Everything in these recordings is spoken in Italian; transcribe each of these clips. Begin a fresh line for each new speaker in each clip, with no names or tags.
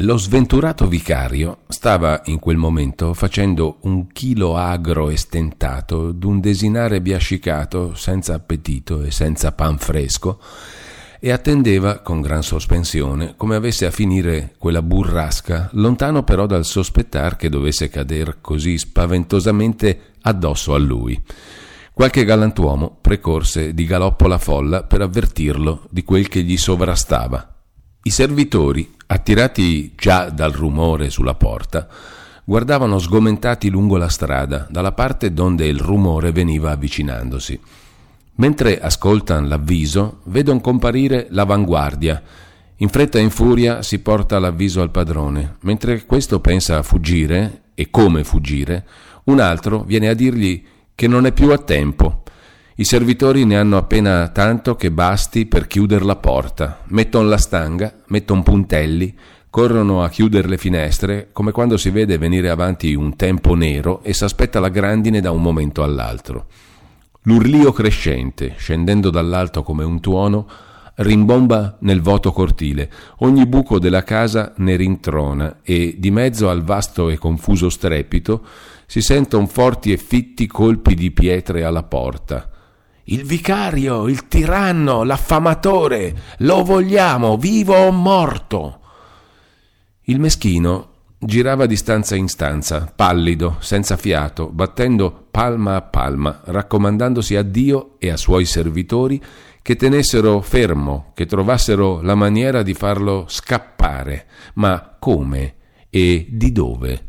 Lo sventurato vicario stava in quel momento facendo un chilo agro e stentato d'un desinare biascicato, senza appetito e senza pan fresco, e attendeva con gran sospensione come avesse a finire quella burrasca, lontano però dal sospettar che dovesse cader così spaventosamente addosso a lui. Qualche galantuomo precorse di galoppo la folla per avvertirlo di quel che gli sovrastava. I servitori, attirati già dal rumore sulla porta, guardavano sgomentati lungo la strada, dalla parte donde il rumore veniva avvicinandosi. Mentre ascoltan l'avviso, vedono comparire l'avanguardia. In fretta e in furia si porta l'avviso al padrone. Mentre questo pensa a fuggire, e come fuggire, un altro viene a dirgli che non è più a tempo. I servitori ne hanno appena tanto che basti per chiudere la porta. Mettono la stanga, mettono puntelli, corrono a chiudere le finestre, come quando si vede venire avanti un tempo nero e s'aspetta la grandine da un momento all'altro. L'urlio crescente, scendendo dall'alto come un tuono, rimbomba nel vuoto cortile, ogni buco della casa ne rintrona e di mezzo al vasto e confuso strepito si sentono forti e fitti colpi di pietre alla porta. Il vicario, il tiranno, l'affamatore, lo vogliamo, vivo o morto. Il meschino girava di stanza in stanza, pallido, senza fiato, battendo palma a palma, raccomandandosi a Dio e a suoi servitori che tenessero fermo, che trovassero la maniera di farlo scappare. Ma come e di dove?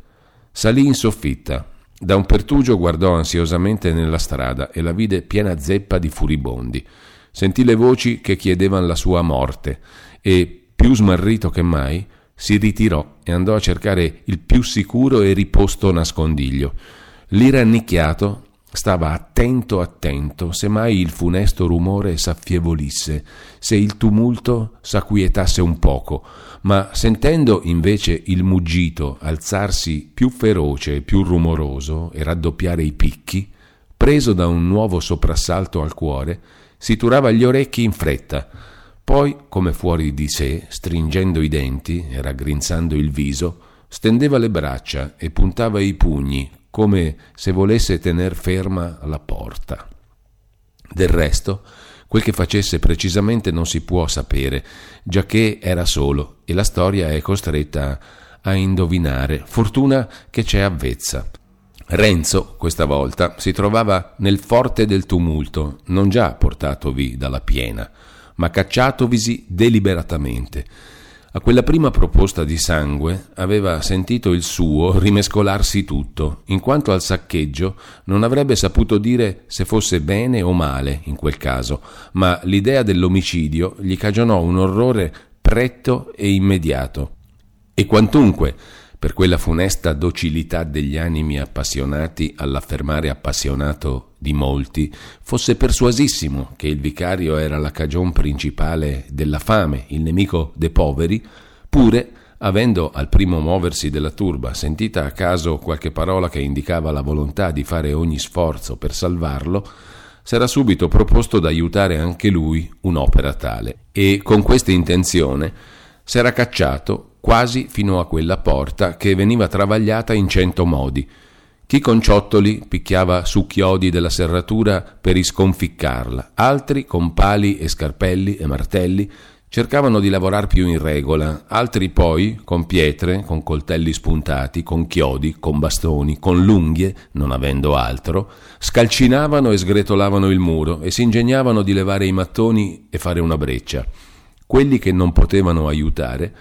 Salì in soffitta, da un pertugio guardò ansiosamente nella strada e la vide piena zeppa di furibondi. Sentì le voci che chiedevano la sua morte e, più smarrito che mai, si ritirò e andò a cercare il più sicuro e riposto nascondiglio. Lì rannicchiato stava attento attento se mai il funesto rumore s'affievolisse, se il tumulto s'acquietasse un poco, ma sentendo invece il muggito alzarsi più feroce e più rumoroso e raddoppiare i picchi, preso da un nuovo soprassalto al cuore, si turava gli orecchi in fretta, poi, come fuori di sé, stringendo i denti e raggrinzando il viso, stendeva le braccia e puntava i pugni come se volesse tener ferma la porta. Del resto, Quel che facesse precisamente non si può sapere, giacché era solo e la storia è costretta a indovinare. Fortuna che c'è avvezza. Renzo, questa volta, si trovava nel forte del tumulto, non già portatovi dalla piena, ma cacciatovisi deliberatamente a quella prima proposta di sangue aveva sentito il suo rimescolarsi tutto, in quanto al saccheggio non avrebbe saputo dire se fosse bene o male in quel caso, ma l'idea dell'omicidio gli cagionò un orrore pretto e immediato. E quantunque per quella funesta docilità degli animi appassionati all'affermare appassionato di molti, fosse persuasissimo che il vicario era la cagion principale della fame, il nemico dei poveri, pure, avendo al primo muoversi della turba sentita a caso qualche parola che indicava la volontà di fare ogni sforzo per salvarlo, s'era subito proposto d'aiutare anche lui un'opera tale, e con questa intenzione s'era cacciato quasi fino a quella porta che veniva travagliata in cento modi. Chi con ciottoli picchiava su chiodi della serratura per isconficcarla, altri con pali e scarpelli e martelli cercavano di lavorar più in regola, altri poi con pietre, con coltelli spuntati, con chiodi, con bastoni, con l'unghie, non avendo altro, scalcinavano e sgretolavano il muro e si ingegnavano di levare i mattoni e fare una breccia. Quelli che non potevano aiutare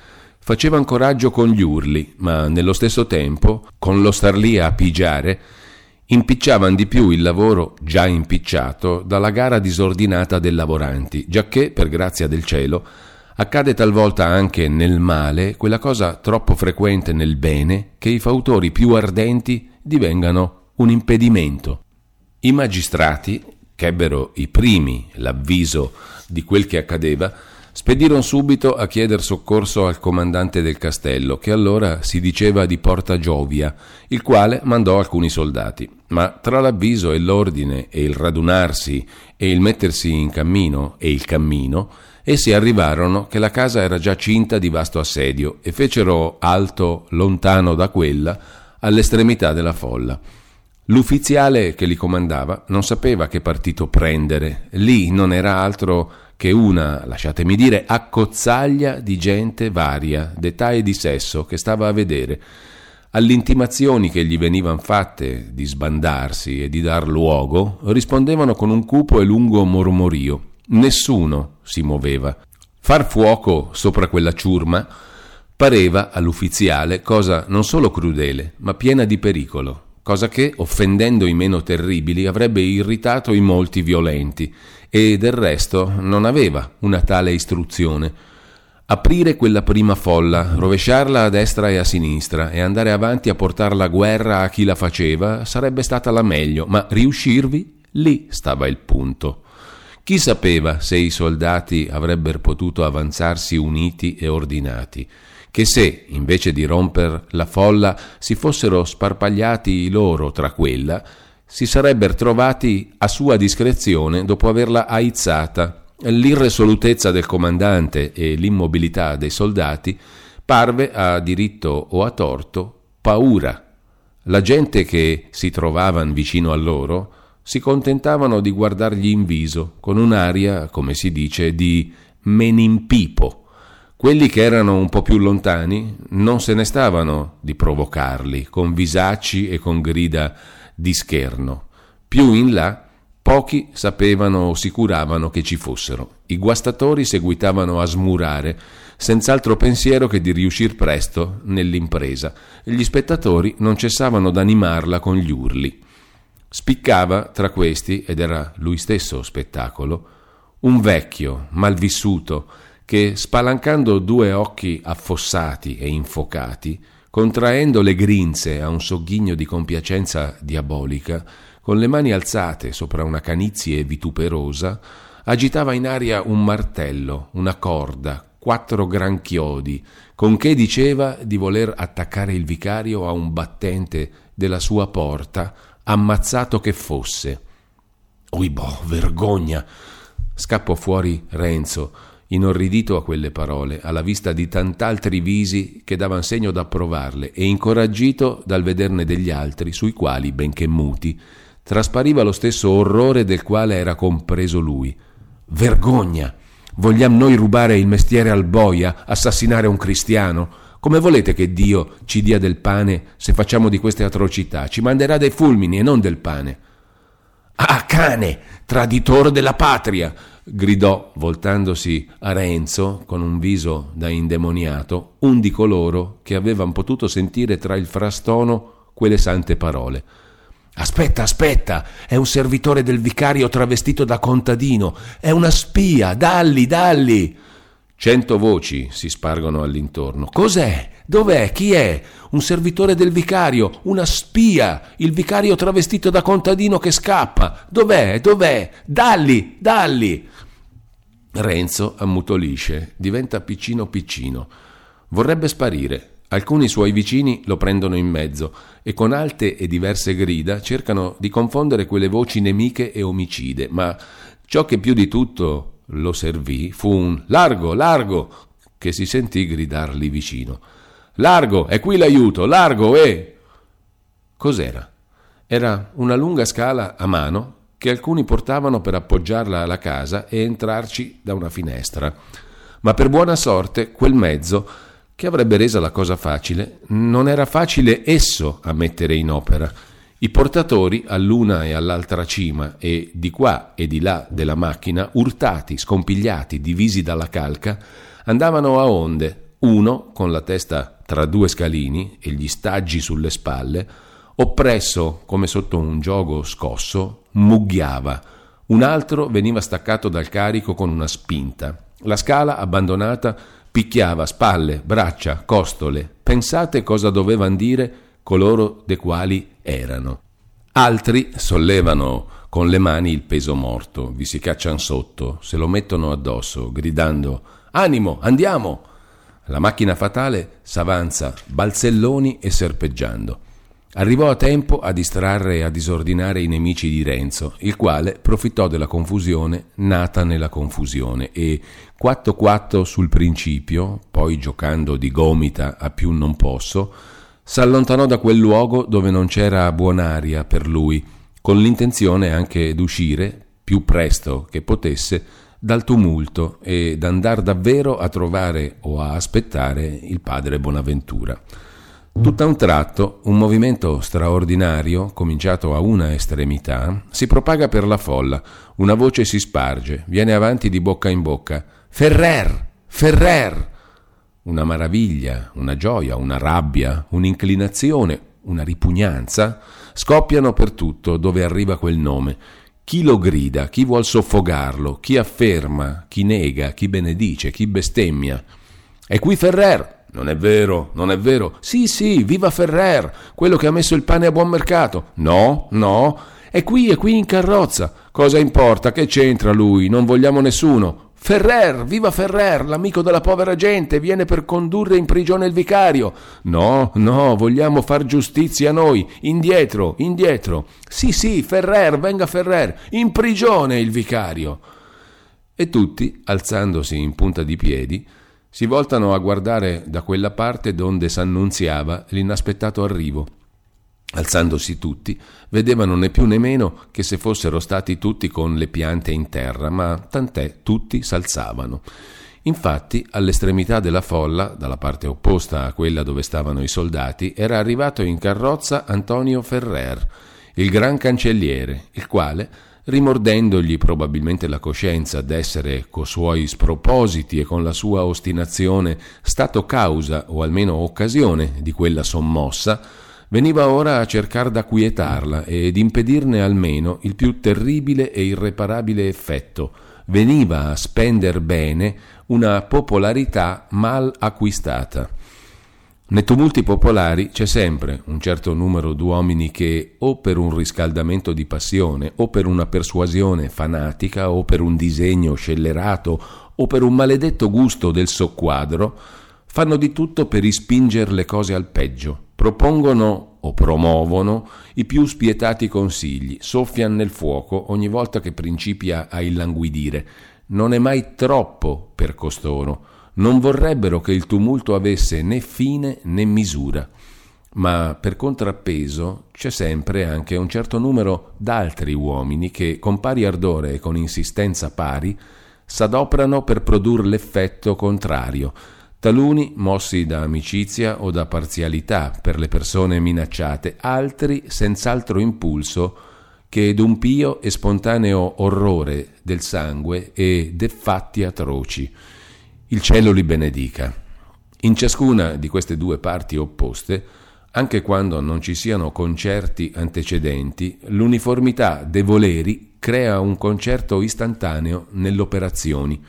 Facevano coraggio con gli urli, ma nello stesso tempo, con lo star lì a pigiare, impicciavano di più il lavoro già impicciato dalla gara disordinata dei lavoranti, giacché, per grazia del cielo, accade talvolta anche nel male quella cosa troppo frequente nel bene che i fautori più ardenti divengano un impedimento. I magistrati, che ebbero i primi l'avviso di quel che accadeva, Spedirono subito a chieder soccorso al comandante del castello, che allora si diceva di Porta Giovia, il quale mandò alcuni soldati. Ma tra l'avviso e l'ordine e il radunarsi e il mettersi in cammino e il cammino, Essi arrivarono che la casa era già cinta di vasto assedio e fecero alto lontano da quella all'estremità della folla. L'ufficiale che li comandava non sapeva che partito prendere. Lì non era altro che una, lasciatemi dire, accozzaglia di gente varia, d'età e di sesso, che stava a vedere. Alle intimazioni che gli venivano fatte di sbandarsi e di dar luogo, rispondevano con un cupo e lungo mormorio. Nessuno si muoveva. Far fuoco sopra quella ciurma pareva all'ufficiale cosa non solo crudele, ma piena di pericolo cosa che, offendendo i meno terribili, avrebbe irritato i molti violenti, e del resto non aveva una tale istruzione. Aprire quella prima folla, rovesciarla a destra e a sinistra e andare avanti a portare la guerra a chi la faceva sarebbe stata la meglio, ma riuscirvi lì stava il punto. Chi sapeva se i soldati avrebbero potuto avanzarsi uniti e ordinati? Che se, invece di romper la folla, si fossero sparpagliati loro tra quella, si sarebbero trovati a sua discrezione dopo averla aizzata. L'irresolutezza del comandante e l'immobilità dei soldati parve a diritto o a torto paura. La gente che si trovavan vicino a loro si contentavano di guardargli in viso con un'aria, come si dice, di menimpipo quelli che erano un po' più lontani non se ne stavano di provocarli con visacci e con grida di scherno. Più in là pochi sapevano o sicuravano che ci fossero. I guastatori seguitavano a smurare, senz'altro pensiero che di riuscir presto nell'impresa. Gli spettatori non cessavano d'animarla con gli urli. Spiccava tra questi, ed era lui stesso spettacolo, un vecchio, malvissuto, che, spalancando due occhi affossati e infocati, contraendo le grinze a un sogghigno di compiacenza diabolica, con le mani alzate sopra una canizie vituperosa, agitava in aria un martello, una corda, quattro gran chiodi, con che diceva di voler attaccare il vicario a un battente della sua porta, ammazzato che fosse. Oibò, vergogna! Scappò fuori Renzo, inorridito a quelle parole, alla vista di tant'altri visi che davan segno d'approvarle e incoraggito dal vederne degli altri, sui quali, benché muti, traspariva lo stesso orrore del quale era compreso lui. Vergogna! Vogliamo noi rubare il mestiere al boia, assassinare un cristiano? Come volete che Dio ci dia del pane se facciamo di queste atrocità? Ci manderà dei fulmini e non del pane. Ah, cane, traditore della patria! Gridò, voltandosi a Renzo con un viso da indemoniato, un di coloro che avevano potuto sentire tra il frastono quelle sante parole. Aspetta, aspetta, è un servitore del vicario travestito da contadino, è una spia, dalli, dalli. Cento voci si spargono all'intorno. Cos'è? Dov'è? Chi è? Un servitore del vicario, una spia, il vicario travestito da contadino che scappa. Dov'è? Dov'è? Dalli, dalli. Renzo ammutolisce, diventa piccino piccino. Vorrebbe sparire. Alcuni suoi vicini lo prendono in mezzo e con alte e diverse grida cercano di confondere quelle voci nemiche e omicide, ma ciò che più di tutto lo servì fu un largo, largo, che si sentì gridargli vicino. Largo, è qui l'aiuto, largo, eh! Cos'era? Era una lunga scala a mano che alcuni portavano per appoggiarla alla casa e entrarci da una finestra. Ma per buona sorte quel mezzo, che avrebbe resa la cosa facile, non era facile esso a mettere in opera. I portatori all'una e all'altra cima e di qua e di là della macchina, urtati, scompigliati, divisi dalla calca, andavano a onde, uno con la testa tra due scalini e gli staggi sulle spalle, oppresso come sotto un giogo scosso, mugghiava. Un altro veniva staccato dal carico con una spinta. La scala, abbandonata, picchiava spalle, braccia, costole. Pensate cosa dovevano dire coloro de quali erano. Altri sollevano con le mani il peso morto, vi si cacciano sotto, se lo mettono addosso, gridando Animo, andiamo! La macchina fatale s'avanza balzelloni e serpeggiando. Arrivò a tempo a distrarre e a disordinare i nemici di Renzo, il quale profittò della confusione nata nella confusione e 4-4 sul principio, poi giocando di gomita a più non posso, s'allontanò da quel luogo dove non c'era buon'aria per lui, con l'intenzione anche d'uscire, più presto che potesse, dal tumulto e d'andar davvero a trovare o a aspettare il padre Bonaventura. Tutto un tratto, un movimento straordinario, cominciato a una estremità, si propaga per la folla, una voce si sparge, viene avanti di bocca in bocca. Ferrer! Ferrer! Una maraviglia, una gioia, una rabbia, un'inclinazione, una ripugnanza scoppiano per tutto dove arriva quel nome. Chi lo grida, chi vuol soffogarlo, chi afferma, chi nega, chi benedice, chi bestemmia. È qui Ferrer! Non è vero, non è vero. Sì, sì, viva Ferrer, quello che ha messo il pane a buon mercato. No, no, è qui, è qui in carrozza. Cosa importa? Che c'entra lui? Non vogliamo nessuno. Ferrer, viva Ferrer, l'amico della povera gente, viene per condurre in prigione il vicario. No, no, vogliamo far giustizia noi. Indietro, indietro. Sì, sì, Ferrer, venga Ferrer, in prigione il vicario. E tutti, alzandosi in punta di piedi, si voltano a guardare da quella parte donde s'annunziava l'inaspettato arrivo. Alzandosi tutti, vedevano né più né meno che se fossero stati tutti con le piante in terra, ma tant'è, tutti s'alzavano. Infatti, all'estremità della folla, dalla parte opposta a quella dove stavano i soldati, era arrivato in carrozza Antonio Ferrer, il gran cancelliere, il quale, rimordendogli probabilmente la coscienza d'essere co suoi spropositi e con la sua ostinazione stato causa o almeno occasione di quella sommossa, veniva ora a cercar d'acquietarla ed impedirne almeno il più terribile e irreparabile effetto, veniva a spender bene una popolarità mal acquistata. Nei tumulti popolari c'è sempre un certo numero d'uomini che, o per un riscaldamento di passione, o per una persuasione fanatica, o per un disegno scellerato, o per un maledetto gusto del soqquadro, fanno di tutto per ispinger le cose al peggio, propongono o promuovono i più spietati consigli, soffian nel fuoco ogni volta che principia a illanguidire. Non è mai troppo per costoro non vorrebbero che il tumulto avesse né fine né misura, ma per contrappeso c'è sempre anche un certo numero d'altri uomini che, con pari ardore e con insistenza pari, s'adoprano per produrre l'effetto contrario, taluni mossi da amicizia o da parzialità per le persone minacciate, altri senz'altro impulso che d'un pio e spontaneo orrore del sangue e de fatti atroci. Il cielo li benedica. In ciascuna di queste due parti opposte, anche quando non ci siano concerti antecedenti, l'uniformità dei voleri crea un concerto istantaneo nelle operazioni.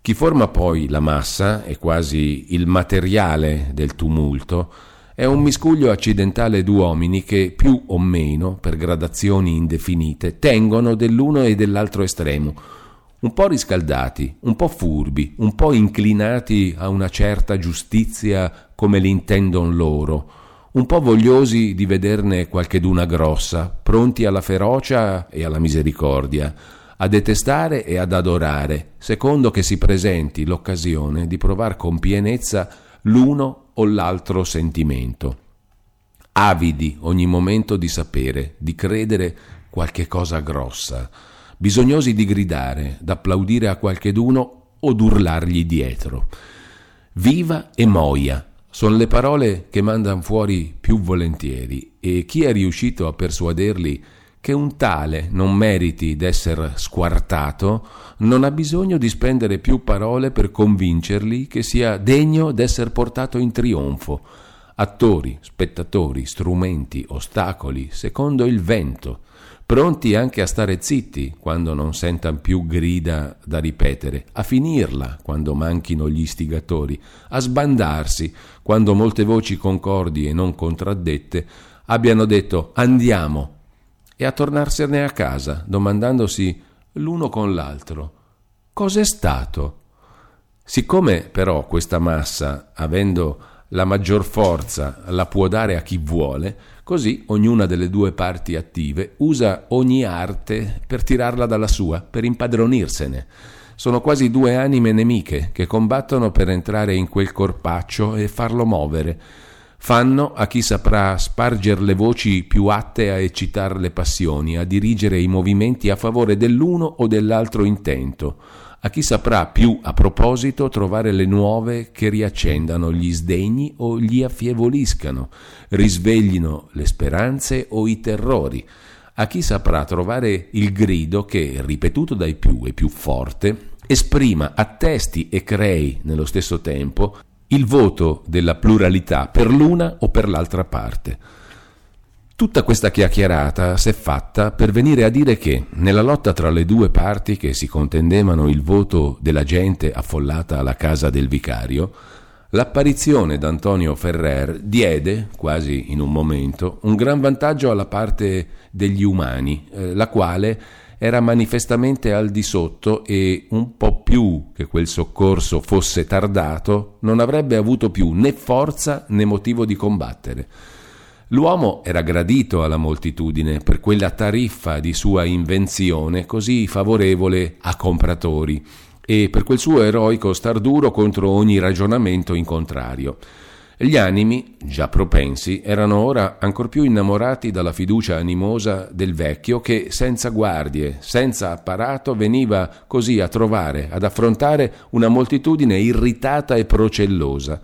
Chi forma poi la massa e quasi il materiale del tumulto è un miscuglio accidentale d'uomini che, più o meno, per gradazioni indefinite, tengono dell'uno e dell'altro estremo, un po' riscaldati, un po' furbi, un po' inclinati a una certa giustizia come l'intendon loro, un po' vogliosi di vederne qualcheduna grossa, pronti alla ferocia e alla misericordia, a detestare e ad adorare, secondo che si presenti l'occasione di provar con pienezza l'uno o l'altro sentimento. Avidi ogni momento di sapere, di credere qualche cosa grossa, bisognosi di gridare, d'applaudire a qualcheduno o d'urlargli dietro. Viva e moia sono le parole che mandan fuori più volentieri e chi è riuscito a persuaderli che un tale non meriti d'essere squartato, non ha bisogno di spendere più parole per convincerli che sia degno d'essere portato in trionfo. Attori, spettatori, strumenti, ostacoli, secondo il vento, pronti anche a stare zitti quando non sentan più grida da ripetere, a finirla quando manchino gli istigatori, a sbandarsi quando molte voci concordi e non contraddette abbiano detto andiamo e a tornarsene a casa domandandosi l'uno con l'altro cos'è stato? Siccome però questa massa, avendo la maggior forza la può dare a chi vuole, così ognuna delle due parti attive usa ogni arte per tirarla dalla sua, per impadronirsene. Sono quasi due anime nemiche che combattono per entrare in quel corpaccio e farlo muovere. Fanno a chi saprà sparger le voci più atte a eccitare le passioni, a dirigere i movimenti a favore dell'uno o dell'altro intento a chi saprà più a proposito trovare le nuove che riaccendano gli sdegni o gli affievoliscano, risveglino le speranze o i terrori, a chi saprà trovare il grido che, ripetuto dai più e più forte, esprima, attesti e crei nello stesso tempo il voto della pluralità per l'una o per l'altra parte. Tutta questa chiacchierata s'è fatta per venire a dire che, nella lotta tra le due parti che si contendevano il voto della gente affollata alla casa del vicario, l'apparizione d'Antonio Ferrer diede, quasi in un momento, un gran vantaggio alla parte degli umani, eh, la quale era manifestamente al di sotto e un po' più che quel soccorso fosse tardato, non avrebbe avuto più né forza né motivo di combattere. L'uomo era gradito alla moltitudine per quella tariffa di sua invenzione così favorevole a compratori e per quel suo eroico star duro contro ogni ragionamento in contrario. Gli animi, già propensi, erano ora ancor più innamorati dalla fiducia animosa del vecchio che, senza guardie, senza apparato, veniva così a trovare, ad affrontare una moltitudine irritata e procellosa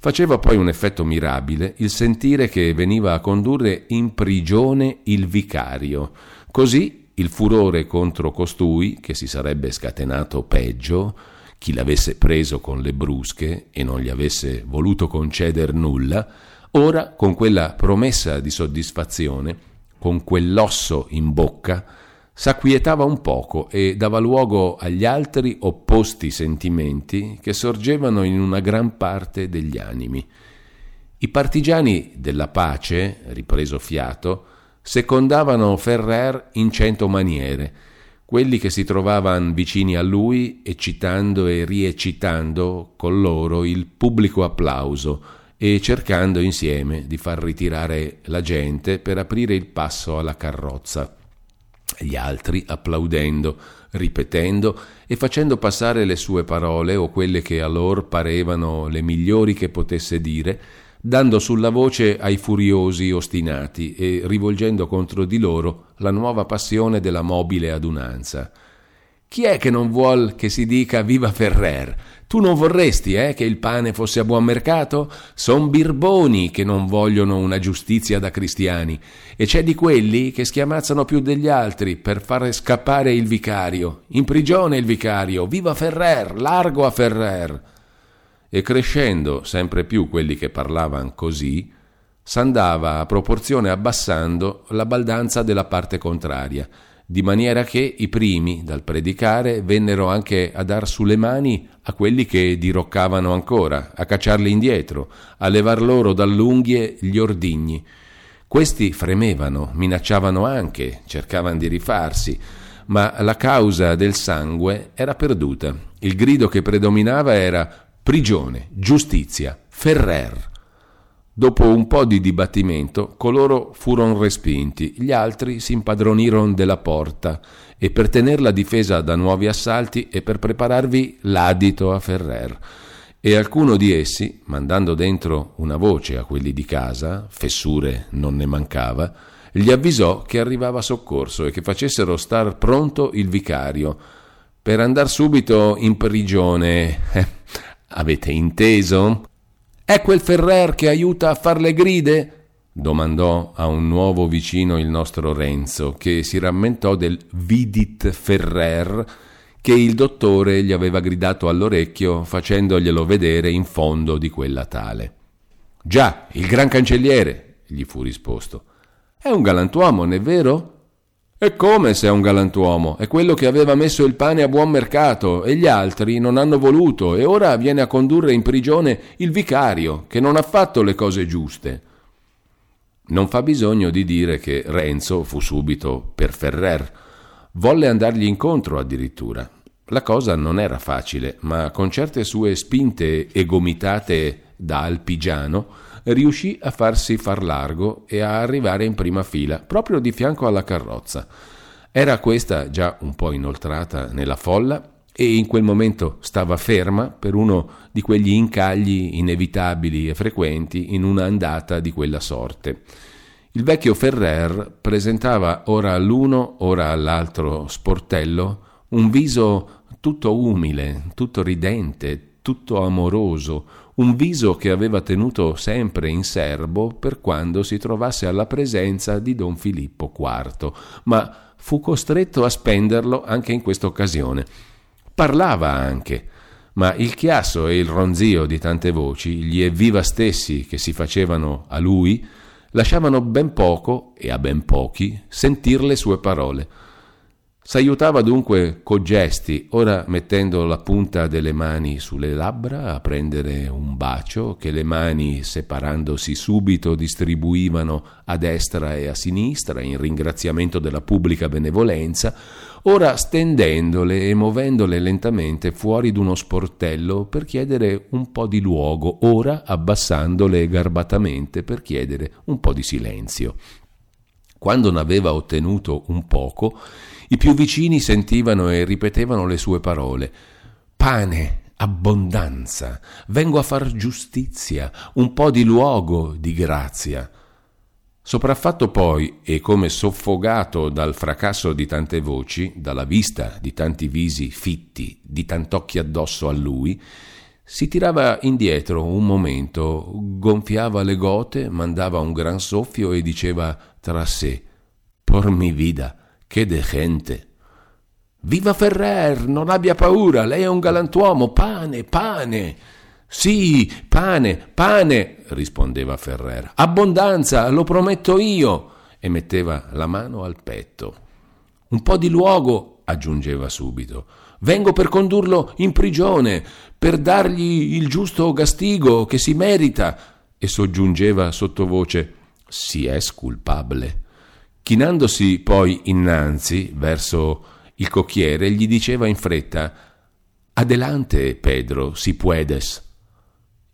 Faceva poi un effetto mirabile il sentire che veniva a condurre in prigione il vicario. Così il furore contro costui, che si sarebbe scatenato peggio, chi l'avesse preso con le brusche e non gli avesse voluto conceder nulla, ora con quella promessa di soddisfazione, con quell'osso in bocca, s'acquietava un poco e dava luogo agli altri opposti sentimenti che sorgevano in una gran parte degli animi. I partigiani della pace, ripreso fiato, secondavano Ferrer in cento maniere, quelli che si trovavano vicini a lui eccitando e rieccitando con loro il pubblico applauso e cercando insieme di far ritirare la gente per aprire il passo alla carrozza gli altri applaudendo, ripetendo e facendo passare le sue parole o quelle che a loro parevano le migliori che potesse dire, dando sulla voce ai furiosi ostinati e rivolgendo contro di loro la nuova passione della mobile adunanza. Chi è che non vuol che si dica viva Ferrer? Tu non vorresti, eh, che il pane fosse a buon mercato? Son birboni che non vogliono una giustizia da cristiani. E c'è di quelli che schiamazzano più degli altri per fare scappare il vicario. In prigione il vicario. Viva Ferrer, largo a Ferrer. E crescendo sempre più quelli che parlavano così, s'andava a proporzione abbassando la baldanza della parte contraria di maniera che i primi dal predicare vennero anche a dar sulle mani a quelli che diroccavano ancora, a cacciarli indietro, a levar loro dall'unghie gli ordigni. Questi fremevano, minacciavano anche, cercavano di rifarsi, ma la causa del sangue era perduta. Il grido che predominava era prigione, giustizia, Ferrer. Dopo un po' di dibattimento, coloro furono respinti, gli altri si impadronirono della porta e per tenerla difesa da nuovi assalti e per prepararvi l'adito a Ferrer. E alcuno di essi, mandando dentro una voce a quelli di casa, fessure non ne mancava, gli avvisò che arrivava soccorso e che facessero star pronto il vicario per andar subito in prigione. Avete inteso? È quel Ferrer che aiuta a far le gride? domandò a un nuovo vicino il nostro Renzo, che si rammentò del Vidit Ferrer che il dottore gli aveva gridato all'orecchio facendoglielo vedere in fondo di quella tale. Già, il gran cancelliere, gli fu risposto. È un galantuomo, non è vero? E come se è un galantuomo? È quello che aveva messo il pane a buon mercato e gli altri non hanno voluto e ora viene a condurre in prigione il vicario, che non ha fatto le cose giuste. Non fa bisogno di dire che Renzo fu subito per Ferrer. Volle andargli incontro addirittura. La cosa non era facile, ma con certe sue spinte e gomitate da Alpigiano, riuscì a farsi far largo e a arrivare in prima fila, proprio di fianco alla carrozza. Era questa già un po' inoltrata nella folla e in quel momento stava ferma per uno di quegli incagli inevitabili e frequenti in una andata di quella sorte. Il vecchio Ferrer presentava ora all'uno, ora all'altro sportello un viso tutto umile, tutto ridente, tutto amoroso, un viso che aveva tenuto sempre in serbo per quando si trovasse alla presenza di don Filippo IV, ma fu costretto a spenderlo anche in questa occasione. Parlava anche, ma il chiasso e il ronzio di tante voci, gli evviva stessi che si facevano a lui, lasciavano ben poco, e a ben pochi, sentir le sue parole. S'aiutava dunque co gesti, ora mettendo la punta delle mani sulle labbra a prendere un bacio che le mani, separandosi subito, distribuivano a destra e a sinistra in ringraziamento della pubblica benevolenza, ora stendendole e muovendole lentamente fuori d'uno sportello per chiedere un po' di luogo, ora abbassandole garbatamente per chiedere un po' di silenzio. Quando n'aveva ottenuto un poco, i più vicini sentivano e ripetevano le sue parole. Pane, abbondanza, vengo a far giustizia, un po' di luogo, di grazia. Sopraffatto poi, e come soffogato dal fracasso di tante voci, dalla vista di tanti visi fitti, di tant'occhi addosso a lui, si tirava indietro un momento, gonfiava le gote, mandava un gran soffio e diceva tra sé: Por mi vida, che de gente! Viva Ferrer, non abbia paura, lei è un galantuomo, pane, pane. Sì, pane, pane, rispondeva Ferrer. Abbondanza, lo prometto io. E metteva la mano al petto. Un po' di luogo, aggiungeva subito. Vengo per condurlo in prigione, per dargli il giusto gastigo che si merita. E soggiungeva sottovoce: Si è sculpable. Chinandosi poi innanzi verso il cocchiere, gli diceva in fretta Adelante, Pedro, si puedes.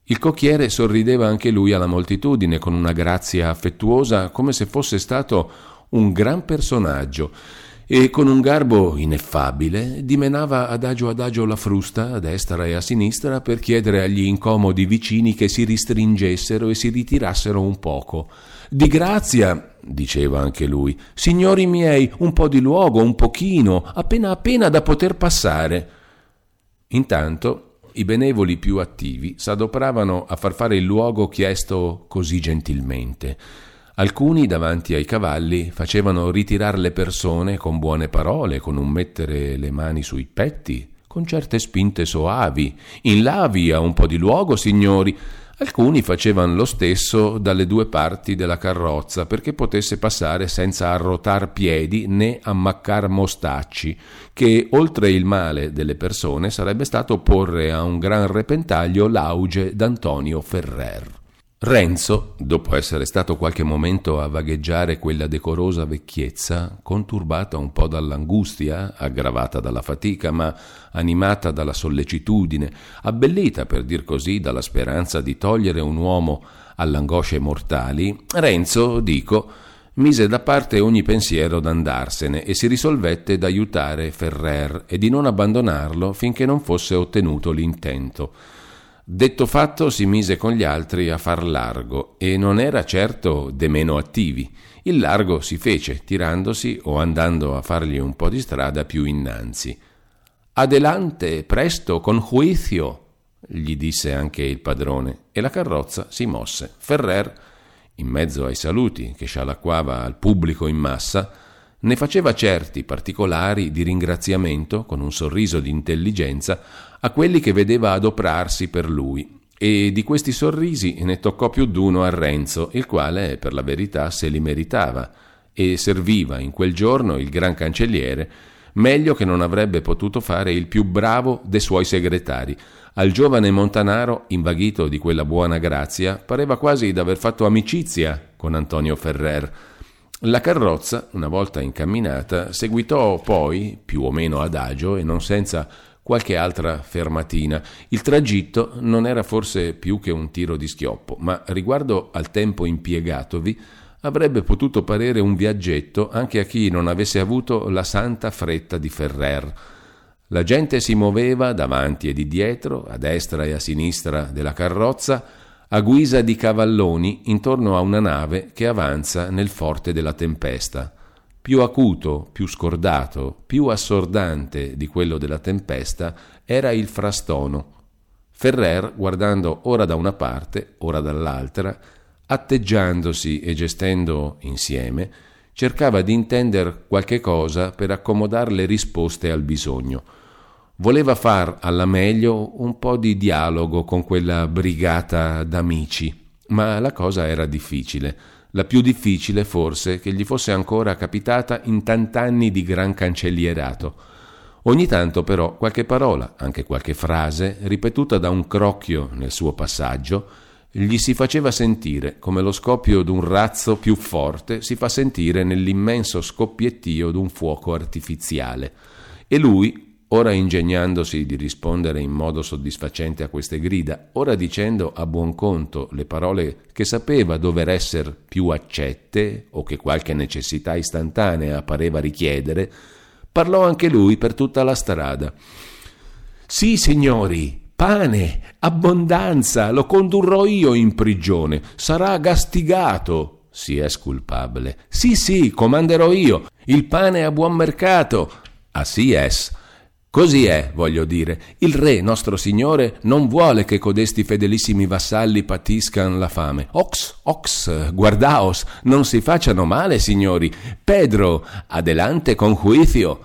Il cocchiere sorrideva anche lui alla moltitudine con una grazia affettuosa come se fosse stato un gran personaggio e con un garbo ineffabile dimenava adagio adagio la frusta a destra e a sinistra per chiedere agli incomodi vicini che si ristringessero e si ritirassero un poco. Di grazia, diceva anche lui, signori miei, un po' di luogo, un pochino, appena appena da poter passare. Intanto i benevoli più attivi s'adoperavano a far fare il luogo chiesto così gentilmente. Alcuni davanti ai cavalli facevano ritirare le persone con buone parole, con un mettere le mani sui petti, con certe spinte soavi. In là via un po' di luogo, signori. Alcuni facevano lo stesso dalle due parti della carrozza perché potesse passare senza arrotar piedi né ammaccar mostacci, che oltre il male delle persone sarebbe stato porre a un gran repentaglio l'auge d'Antonio Ferrer. Renzo, dopo essere stato qualche momento a vagheggiare quella decorosa vecchiezza, conturbata un po' dall'angustia, aggravata dalla fatica, ma animata dalla sollecitudine, abbellita, per dir così, dalla speranza di togliere un uomo alle angosce mortali, Renzo, dico, mise da parte ogni pensiero d'andarsene e si risolvette d'aiutare Ferrer e di non abbandonarlo finché non fosse ottenuto l'intento. Detto fatto, si mise con gli altri a far largo e non era certo de meno attivi. Il largo si fece, tirandosi o andando a fargli un po' di strada più innanzi. Adelante, presto, con juizio, gli disse anche il padrone, e la carrozza si mosse. Ferrer, in mezzo ai saluti che scialacquava al pubblico in massa, ne faceva certi particolari di ringraziamento, con un sorriso di intelligenza, a quelli che vedeva adoprarsi per lui, e di questi sorrisi ne toccò più d'uno a Renzo, il quale, per la verità, se li meritava, e serviva in quel giorno il gran cancelliere meglio che non avrebbe potuto fare il più bravo dei suoi segretari. Al giovane Montanaro, invaghito di quella buona grazia, pareva quasi d'aver fatto amicizia con Antonio Ferrer, la carrozza, una volta incamminata, seguitò poi, più o meno adagio e non senza qualche altra fermatina. Il tragitto non era forse più che un tiro di schioppo, ma riguardo al tempo impiegatovi avrebbe potuto parere un viaggetto anche a chi non avesse avuto la santa fretta di Ferrer. La gente si muoveva davanti e di dietro, a destra e a sinistra della carrozza, a guisa di cavalloni intorno a una nave che avanza nel forte della tempesta. Più acuto, più scordato, più assordante di quello della tempesta era il frastono. Ferrer, guardando ora da una parte, ora dall'altra, atteggiandosi e gestendo insieme, cercava di intendere qualche cosa per accomodare le risposte al bisogno. Voleva far alla meglio un po' di dialogo con quella brigata d'amici, ma la cosa era difficile, la più difficile forse che gli fosse ancora capitata in tant'anni di gran cancellierato. Ogni tanto però qualche parola, anche qualche frase, ripetuta da un crocchio nel suo passaggio, gli si faceva sentire come lo scoppio d'un razzo più forte si fa sentire nell'immenso scoppiettio d'un fuoco artificiale. E lui, ora ingegnandosi di rispondere in modo soddisfacente a queste grida, ora dicendo a buon conto le parole che sapeva dover essere più accette o che qualche necessità istantanea pareva richiedere, parlò anche lui per tutta la strada. Sì, signori, Pane, abbondanza, lo condurrò io in prigione, sarà gastigato. Si è sculpabile. Sì, sì, comanderò io. Il pane a buon mercato. Ah sì es. Così è, voglio dire. Il re, nostro signore, non vuole che codesti fedelissimi vassalli patiscan la fame. Ox, ox, guardaos, non si facciano male, signori. Pedro, adelante con juicio.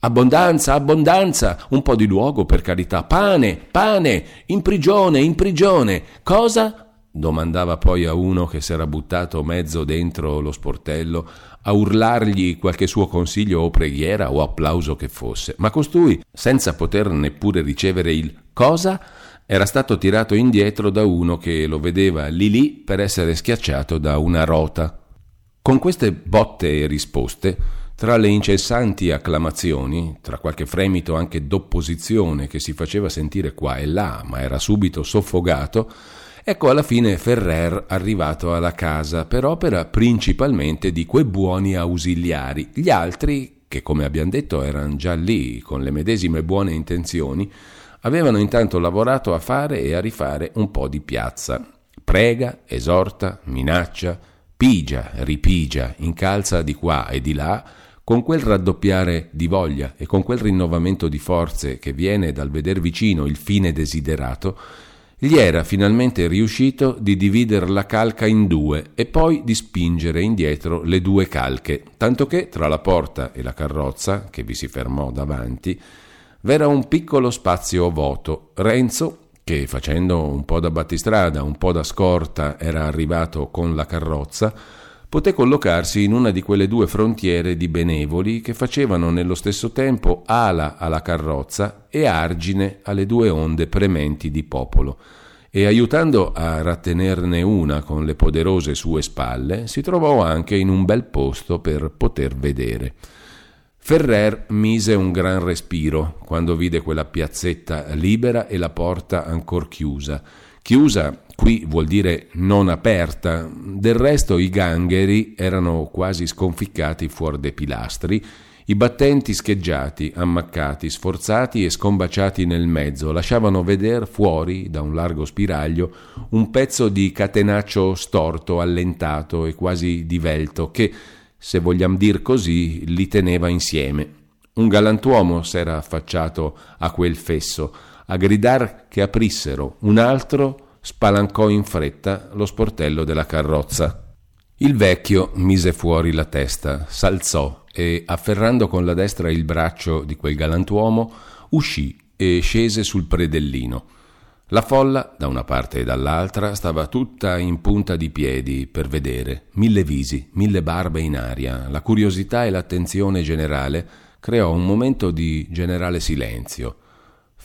Abbondanza, abbondanza, un po' di luogo per carità. Pane, pane, in prigione, in prigione. Cosa? domandava poi a uno che s'era buttato mezzo dentro lo sportello a urlargli qualche suo consiglio o preghiera o applauso che fosse. Ma costui, senza poter neppure ricevere il cosa, era stato tirato indietro da uno che lo vedeva lì lì per essere schiacciato da una rota. Con queste botte e risposte tra le incessanti acclamazioni, tra qualche fremito anche d'opposizione che si faceva sentire qua e là, ma era subito soffogato, ecco alla fine Ferrer arrivato alla casa per opera principalmente di quei buoni ausiliari. Gli altri, che come abbiamo detto erano già lì con le medesime buone intenzioni, avevano intanto lavorato a fare e a rifare un po' di piazza. Prega, esorta, minaccia, pigia, ripigia, incalza di qua e di là, con quel raddoppiare di voglia e con quel rinnovamento di forze che viene dal veder vicino il fine desiderato, gli era finalmente riuscito di dividere la calca in due e poi di spingere indietro le due calche, tanto che tra la porta e la carrozza, che vi si fermò davanti, v'era un piccolo spazio vuoto. Renzo, che facendo un po' da battistrada, un po' da scorta, era arrivato con la carrozza, poté collocarsi in una di quelle due frontiere di benevoli che facevano nello stesso tempo ala alla carrozza e argine alle due onde prementi di popolo, e aiutando a rattenerne una con le poderose sue spalle, si trovò anche in un bel posto per poter vedere. Ferrer mise un gran respiro quando vide quella piazzetta libera e la porta ancor chiusa. Chiusa Qui vuol dire non aperta, del resto i gangheri erano quasi sconficcati fuori dai pilastri, i battenti scheggiati, ammaccati, sforzati e scombaciati nel mezzo lasciavano vedere fuori, da un largo spiraglio, un pezzo di catenaccio storto, allentato e quasi divelto che, se vogliamo dir così, li teneva insieme. Un galantuomo s'era affacciato a quel fesso, a gridar che aprissero, un altro spalancò in fretta lo sportello della carrozza. Il vecchio mise fuori la testa, s'alzò e, afferrando con la destra il braccio di quel galantuomo, uscì e scese sul predellino. La folla, da una parte e dall'altra, stava tutta in punta di piedi per vedere, mille visi, mille barbe in aria. La curiosità e l'attenzione generale creò un momento di generale silenzio.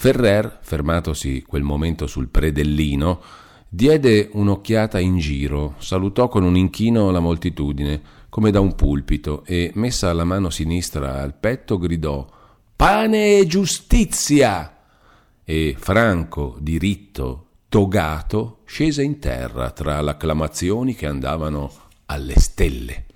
Ferrer, fermatosi quel momento sul predellino, diede un'occhiata in giro, salutò con un inchino la moltitudine, come da un pulpito, e, messa la mano sinistra al petto, gridò pane e giustizia. E Franco, diritto, togato, scese in terra tra l'acclamazioni che andavano alle stelle.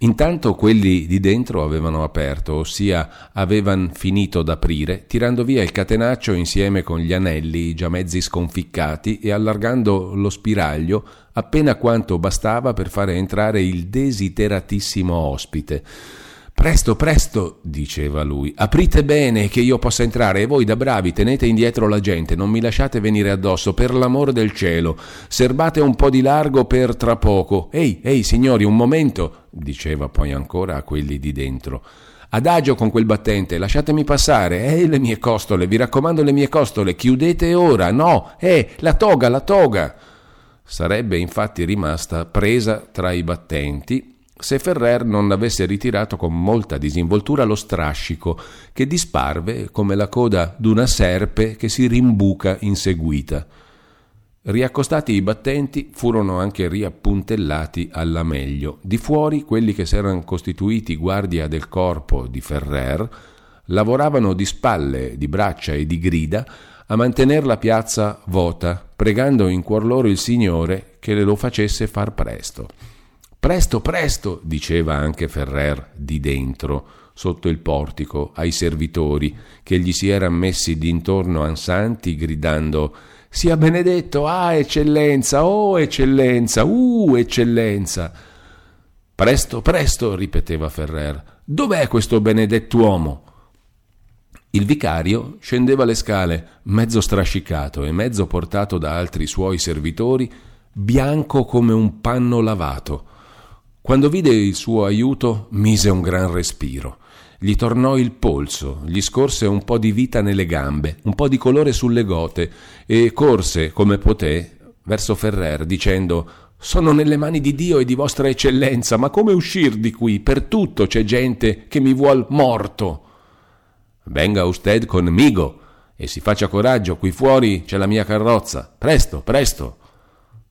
Intanto quelli di dentro avevano aperto, ossia avevano finito d'aprire, tirando via il catenaccio insieme con gli anelli già mezzi sconficcati e allargando lo spiraglio appena quanto bastava per fare entrare il desideratissimo ospite. Presto, presto, diceva lui, aprite bene che io possa entrare e voi da bravi tenete indietro la gente, non mi lasciate venire addosso, per l'amor del cielo, serbate un po' di largo per tra poco. Ehi, ehi, signori, un momento, diceva poi ancora a quelli di dentro. Adagio con quel battente, lasciatemi passare, eh, le mie costole, vi raccomando le mie costole, chiudete ora, no, eh, la toga, la toga. Sarebbe infatti rimasta presa tra i battenti se Ferrer non avesse ritirato con molta disinvoltura lo strascico che disparve come la coda d'una serpe che si rimbuca inseguita. Riaccostati i battenti furono anche riappuntellati alla meglio. Di fuori quelli che s'erano costituiti guardia del corpo di Ferrer lavoravano di spalle, di braccia e di grida a mantenere la piazza vota, pregando in cuor loro il Signore che le lo facesse far presto. Presto, presto, diceva anche Ferrer di dentro, sotto il portico, ai servitori, che gli si eran messi d'intorno ansanti, gridando Sia benedetto, ah, eccellenza, oh, eccellenza, uh, eccellenza. Presto, presto, ripeteva Ferrer, dov'è questo benedettuomo? Il vicario scendeva le scale, mezzo strascicato e mezzo portato da altri suoi servitori, bianco come un panno lavato quando vide il suo aiuto, mise un gran respiro. Gli tornò il polso, gli scorse un po' di vita nelle gambe, un po' di colore sulle gote e corse, come poté, verso Ferrer, dicendo sono nelle mani di Dio e di vostra eccellenza, ma come uscir di qui? Per tutto c'è gente che mi vuol morto. Venga usted conmigo e si faccia coraggio, qui fuori c'è la mia carrozza. Presto, presto.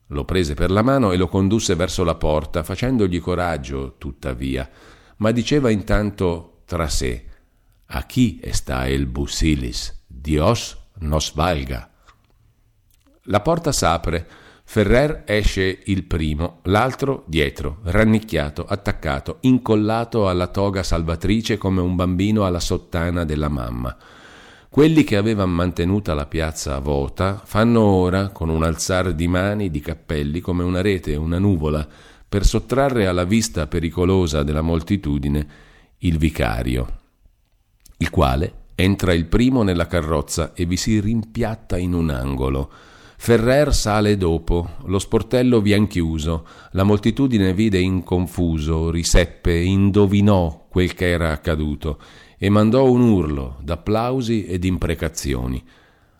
Lo prese per la mano e lo condusse verso la porta, facendogli coraggio, tuttavia, ma diceva intanto tra sé A chi sta il busilis? Dios nos valga. La porta s'apre, Ferrer esce il primo, l'altro dietro, rannicchiato, attaccato, incollato alla toga salvatrice come un bambino alla sottana della mamma. Quelli che avevano mantenuta la piazza vuota fanno ora, con un alzar di mani, di cappelli, come una rete, una nuvola, per sottrarre alla vista pericolosa della moltitudine il vicario, il quale entra il primo nella carrozza e vi si rimpiatta in un angolo. Ferrer sale dopo, lo sportello vien chiuso, la moltitudine vide inconfuso, riseppe, indovinò quel che era accaduto e mandò un urlo d'applausi e d'imprecazioni.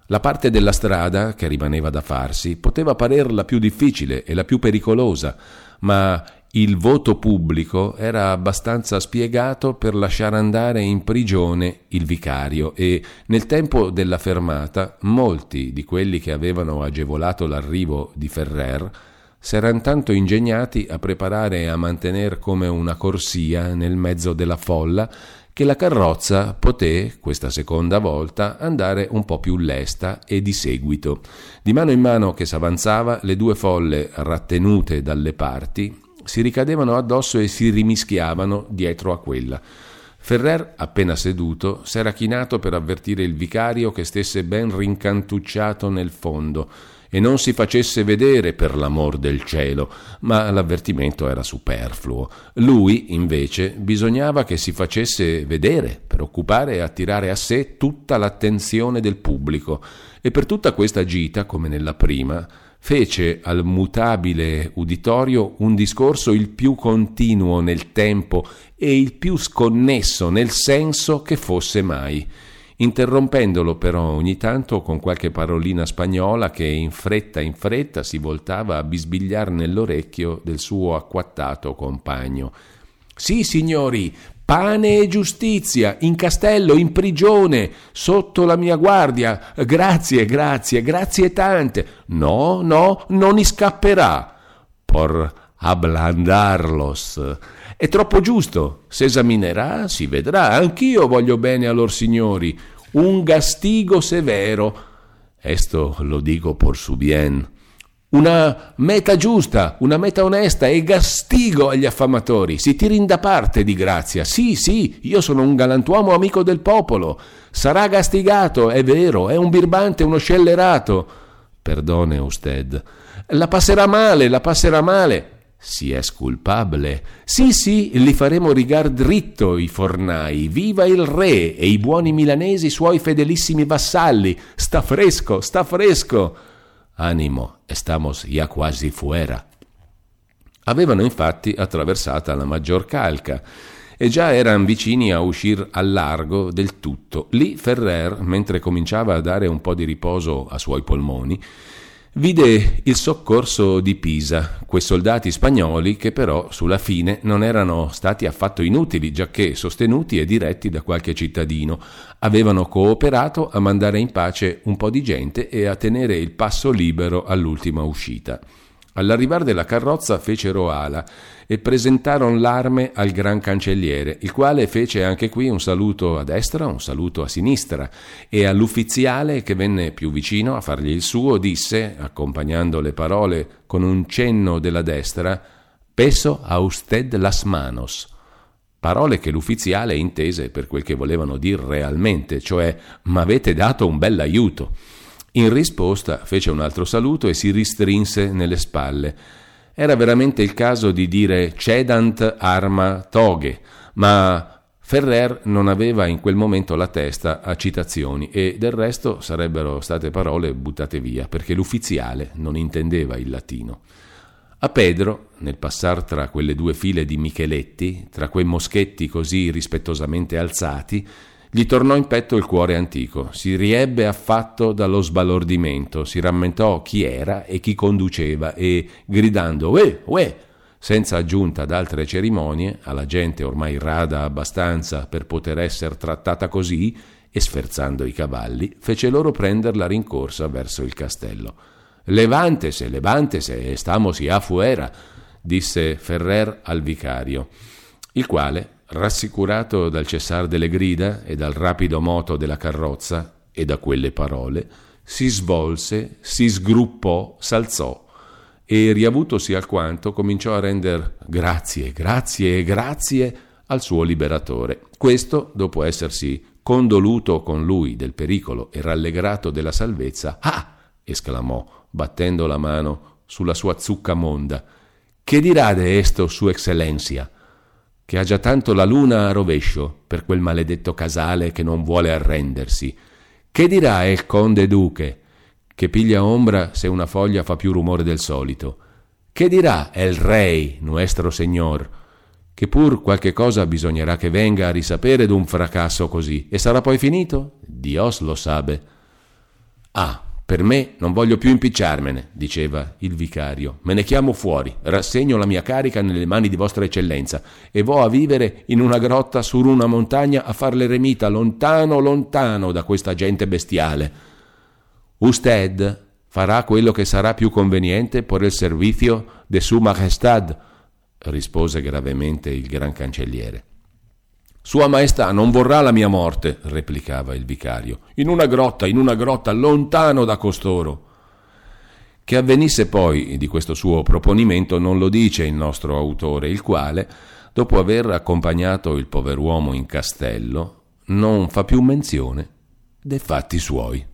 La parte della strada che rimaneva da farsi poteva parer la più difficile e la più pericolosa, ma il voto pubblico era abbastanza spiegato per lasciare andare in prigione il vicario e nel tempo della fermata molti di quelli che avevano agevolato l'arrivo di Ferrer s'eran tanto ingegnati a preparare e a mantenere come una corsia nel mezzo della folla che la carrozza poté, questa seconda volta, andare un po' più lesta e di seguito. Di mano in mano che s'avanzava, le due folle, rattenute dalle parti, si ricadevano addosso e si rimischiavano dietro a quella. Ferrer, appena seduto, s'era chinato per avvertire il vicario che stesse ben rincantucciato nel fondo, e non si facesse vedere per l'amor del cielo, ma l'avvertimento era superfluo. Lui, invece, bisognava che si facesse vedere per occupare e attirare a sé tutta l'attenzione del pubblico, e per tutta questa gita, come nella prima, fece al mutabile uditorio un discorso il più continuo nel tempo e il più sconnesso nel senso che fosse mai interrompendolo però ogni tanto con qualche parolina spagnola che in fretta in fretta si voltava a bisbigliar nell'orecchio del suo acquattato compagno. Sì, signori, pane e giustizia, in castello, in prigione, sotto la mia guardia. Grazie, grazie, grazie tante. No, no, non scapperà. Por ablandarlos. È troppo giusto. Se esaminerà, si vedrà. Anch'io voglio bene a lor signori. Un gastigo severo. Esto lo dico por su bien. Una meta giusta, una meta onesta e gastigo agli affamatori. Si tirin da parte di grazia. Sì, sì, io sono un galantuomo amico del popolo. Sarà gastigato, è vero, è un birbante, uno scellerato. Perdone, Usted. La passerà male, la passerà male. Si è sculpabile. Sì, sì, li faremo rigar dritto i fornai. Viva il re e i buoni milanesi suoi fedelissimi vassalli. Sta fresco, sta fresco. Animo, estamos ya quasi fuera. Avevano infatti attraversata la maggior calca e già erano vicini a uscire al largo del tutto. Lì Ferrer, mentre cominciava a dare un po' di riposo a suoi polmoni, vide il soccorso di Pisa, quei soldati spagnoli che però sulla fine non erano stati affatto inutili, giacché sostenuti e diretti da qualche cittadino, avevano cooperato a mandare in pace un po' di gente e a tenere il passo libero all'ultima uscita. All'arrivare della carrozza fecero ala e presentarono l'arme al gran cancelliere, il quale fece anche qui un saluto a destra, un saluto a sinistra, e all'uffiziale che venne più vicino a fargli il suo disse, accompagnando le parole con un cenno della destra, Peso a usted las manos. Parole che l'uffiziale intese per quel che volevano dir realmente, cioè m'avete dato un bell'aiuto. In risposta fece un altro saluto e si ristrinse nelle spalle. Era veramente il caso di dire cedant arma toghe, ma Ferrer non aveva in quel momento la testa a citazioni e del resto sarebbero state parole buttate via perché l'uffiziale non intendeva il latino. A Pedro, nel passar tra quelle due file di Micheletti, tra quei moschetti così rispettosamente alzati, gli tornò in petto il cuore antico, si riebbe affatto dallo sbalordimento, si rammentò chi era e chi conduceva e, gridando Uè, uè, senza aggiunta ad altre cerimonie, alla gente ormai rada abbastanza per poter essere trattata così, e sferzando i cavalli, fece loro prender la rincorsa verso il castello. Levantese, levantese, estamos ya fuera, disse Ferrer al vicario, il quale, rassicurato dal cessar delle grida e dal rapido moto della carrozza e da quelle parole, si svolse, si sgruppò, s'alzò e, riavutosi alquanto, cominciò a render grazie, grazie e grazie al suo liberatore. Questo, dopo essersi condoluto con lui del pericolo e rallegrato della salvezza, ah! esclamò, battendo la mano sulla sua zucca monda. Che dirà de esto su eccellenza? Che ha già tanto la luna a rovescio per quel maledetto casale che non vuole arrendersi. Che dirà il conde duche, che piglia ombra se una foglia fa più rumore del solito? Che dirà el rey, nuestro señor, che pur qualche cosa bisognerà che venga a risapere d'un fracasso così, e sarà poi finito? Dios lo sabe. Ah, per me non voglio più impicciarmene, diceva il vicario. Me ne chiamo fuori, rassegno la mia carica nelle mani di vostra eccellenza e vo a vivere in una grotta su una montagna a far l'eremita lontano, lontano da questa gente bestiale. Usted farà quello che sarà più conveniente per il servizio de su majestad, rispose gravemente il gran cancelliere. Sua Maestà non vorrà la mia morte, replicava il vicario, in una grotta, in una grotta, lontano da costoro. Che avvenisse poi di questo suo proponimento non lo dice il nostro autore, il quale, dopo aver accompagnato il pover'uomo in castello, non fa più menzione dei fatti suoi.